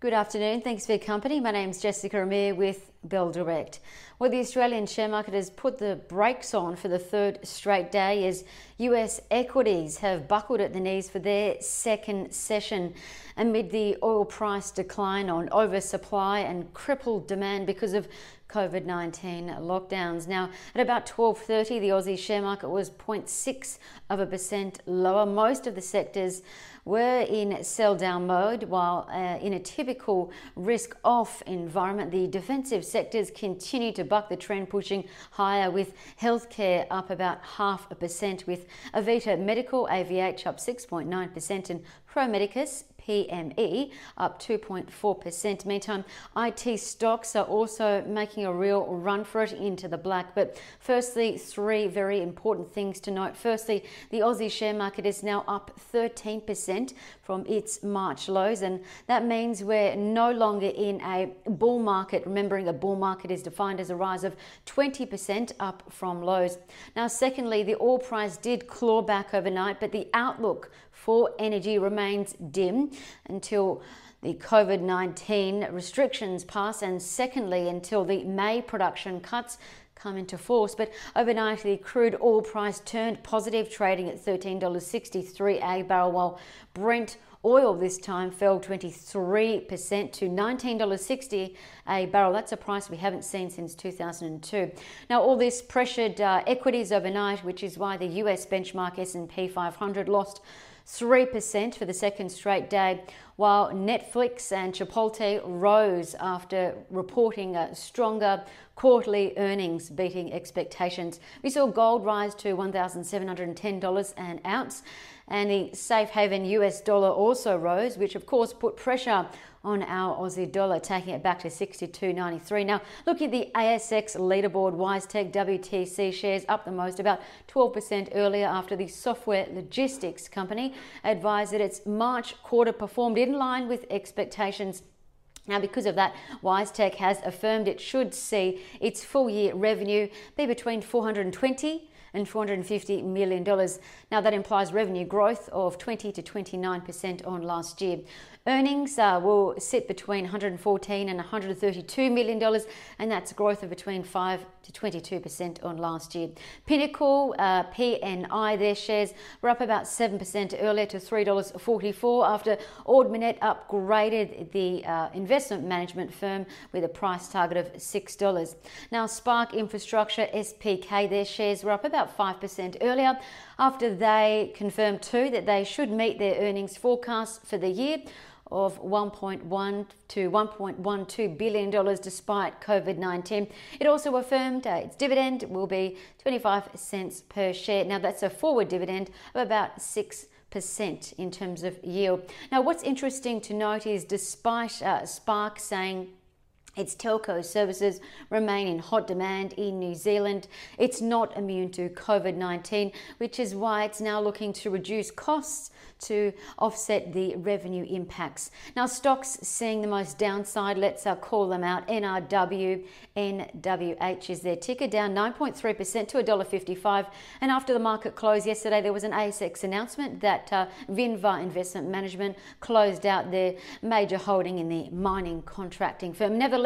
Good afternoon. Thanks for your company. My name is Jessica Amir with Bell Direct. Well, the Australian share market has put the brakes on for the third straight day as US equities have buckled at the knees for their second session amid the oil price decline on oversupply and crippled demand because of COVID-19 lockdowns. Now, at about 12:30, the Aussie share market was 0.6 of a percent lower. Most of the sectors were in sell down mode, while uh, in a typical risk off environment, the defensive sectors continue to buck the trend, pushing higher with healthcare up about half a percent, with Avita Medical AVH up 6.9% and Pro Medicus PME, up 2.4%. Meantime, IT stocks are also making a real run for it into the black. But firstly, three very important things to note. Firstly, the Aussie share market is now up 13% from its March lows, and that means we're no longer in a bull market. Remembering a bull market is defined as a rise of 20% up from lows. Now, secondly, the oil price did claw back overnight, but the outlook for energy remains dim until the COVID 19 restrictions pass, and secondly, until the May production cuts come into force. But overnight, the crude oil price turned positive, trading at $13.63 a barrel, while Brent oil this time fell 23% to $19.60 a barrel. That's a price we haven't seen since 2002. Now, all this pressured uh, equities overnight, which is why the US benchmark S&P 500 lost 3% for the second straight day, while Netflix and Chipotle rose after reporting stronger quarterly earnings beating expectations. We saw gold rise to $1,710 an ounce, and the safe haven US dollar also rose, which of course put pressure on our Aussie dollar, taking it back to 62.93. Now, looking at the ASX leaderboard, WiseTech WTC shares up the most, about 12% earlier after the software logistics company advised that its March quarter performed in line with expectations. Now, because of that, WiseTech has affirmed it should see its full year revenue be between 420 and $450 million. Now, that implies revenue growth of 20 to 29% on last year. Earnings uh, will sit between 114 and 132 million dollars, and that's growth of between 5 to 22 percent on last year. Pinnacle uh, PNI, their shares were up about 7 percent earlier to 3 dollars 44 after Ord upgraded the uh, investment management firm with a price target of 6 dollars. Now, Spark Infrastructure SPK, their shares were up about 5 percent earlier after they confirmed too that they should meet their earnings forecast for the year of 1.1 to 1.12 billion dollars despite COVID-19. It also affirmed uh, its dividend will be 25 cents per share. Now that's a forward dividend of about 6 percent in terms of yield. Now, what's interesting to note is despite uh, Spark saying its telco services remain in hot demand in New Zealand. It's not immune to COVID 19, which is why it's now looking to reduce costs to offset the revenue impacts. Now, stocks seeing the most downside, let's uh, call them out. NRW, NWH is their ticker, down 9.3% to $1.55. And after the market closed yesterday, there was an ASX announcement that uh, Vinva Investment Management closed out their major holding in the mining contracting firm. Nevertheless,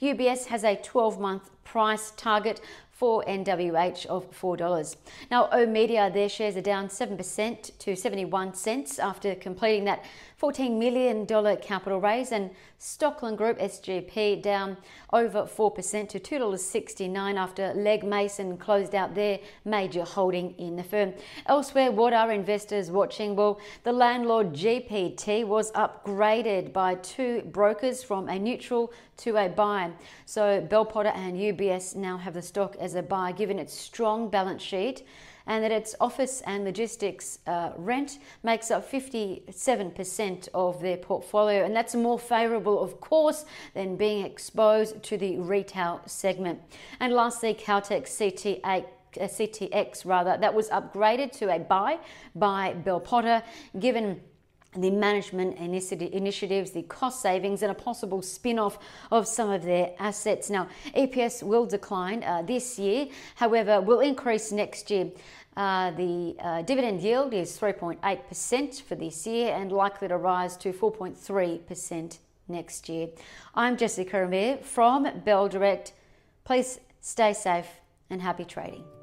UBS has a 12 month price target for NWH of $4. Now, oOh!media, their shares are down 7% to 71 cents after completing that $14 million capital raise, and Stockland Group SGP down over 4% to $2.69 after Legg Mason closed out their major holding in the firm. Elsewhere, what are investors watching? Well, the landlord GPT was upgraded by two brokers from a neutral to a buy. So Bell Potter and UBS now have the stock as a buy given its strong balance sheet and that its office and logistics uh, rent makes up 57% of their portfolio. And that's more favourable, of course, than being exposed to the retail segment. And lastly, Caltex CT8 uh, CTX rather, that was upgraded to a buy by Bell Potter, given the management initiatives, the cost savings, and a possible spin off of some of their assets. Now, EPS will decline uh, this year, however, will increase next year. Uh, the uh, dividend yield is 3.8% for this year and likely to rise to 4.3% next year. I'm Jessica Amir from Bell Direct. Please stay safe and happy trading.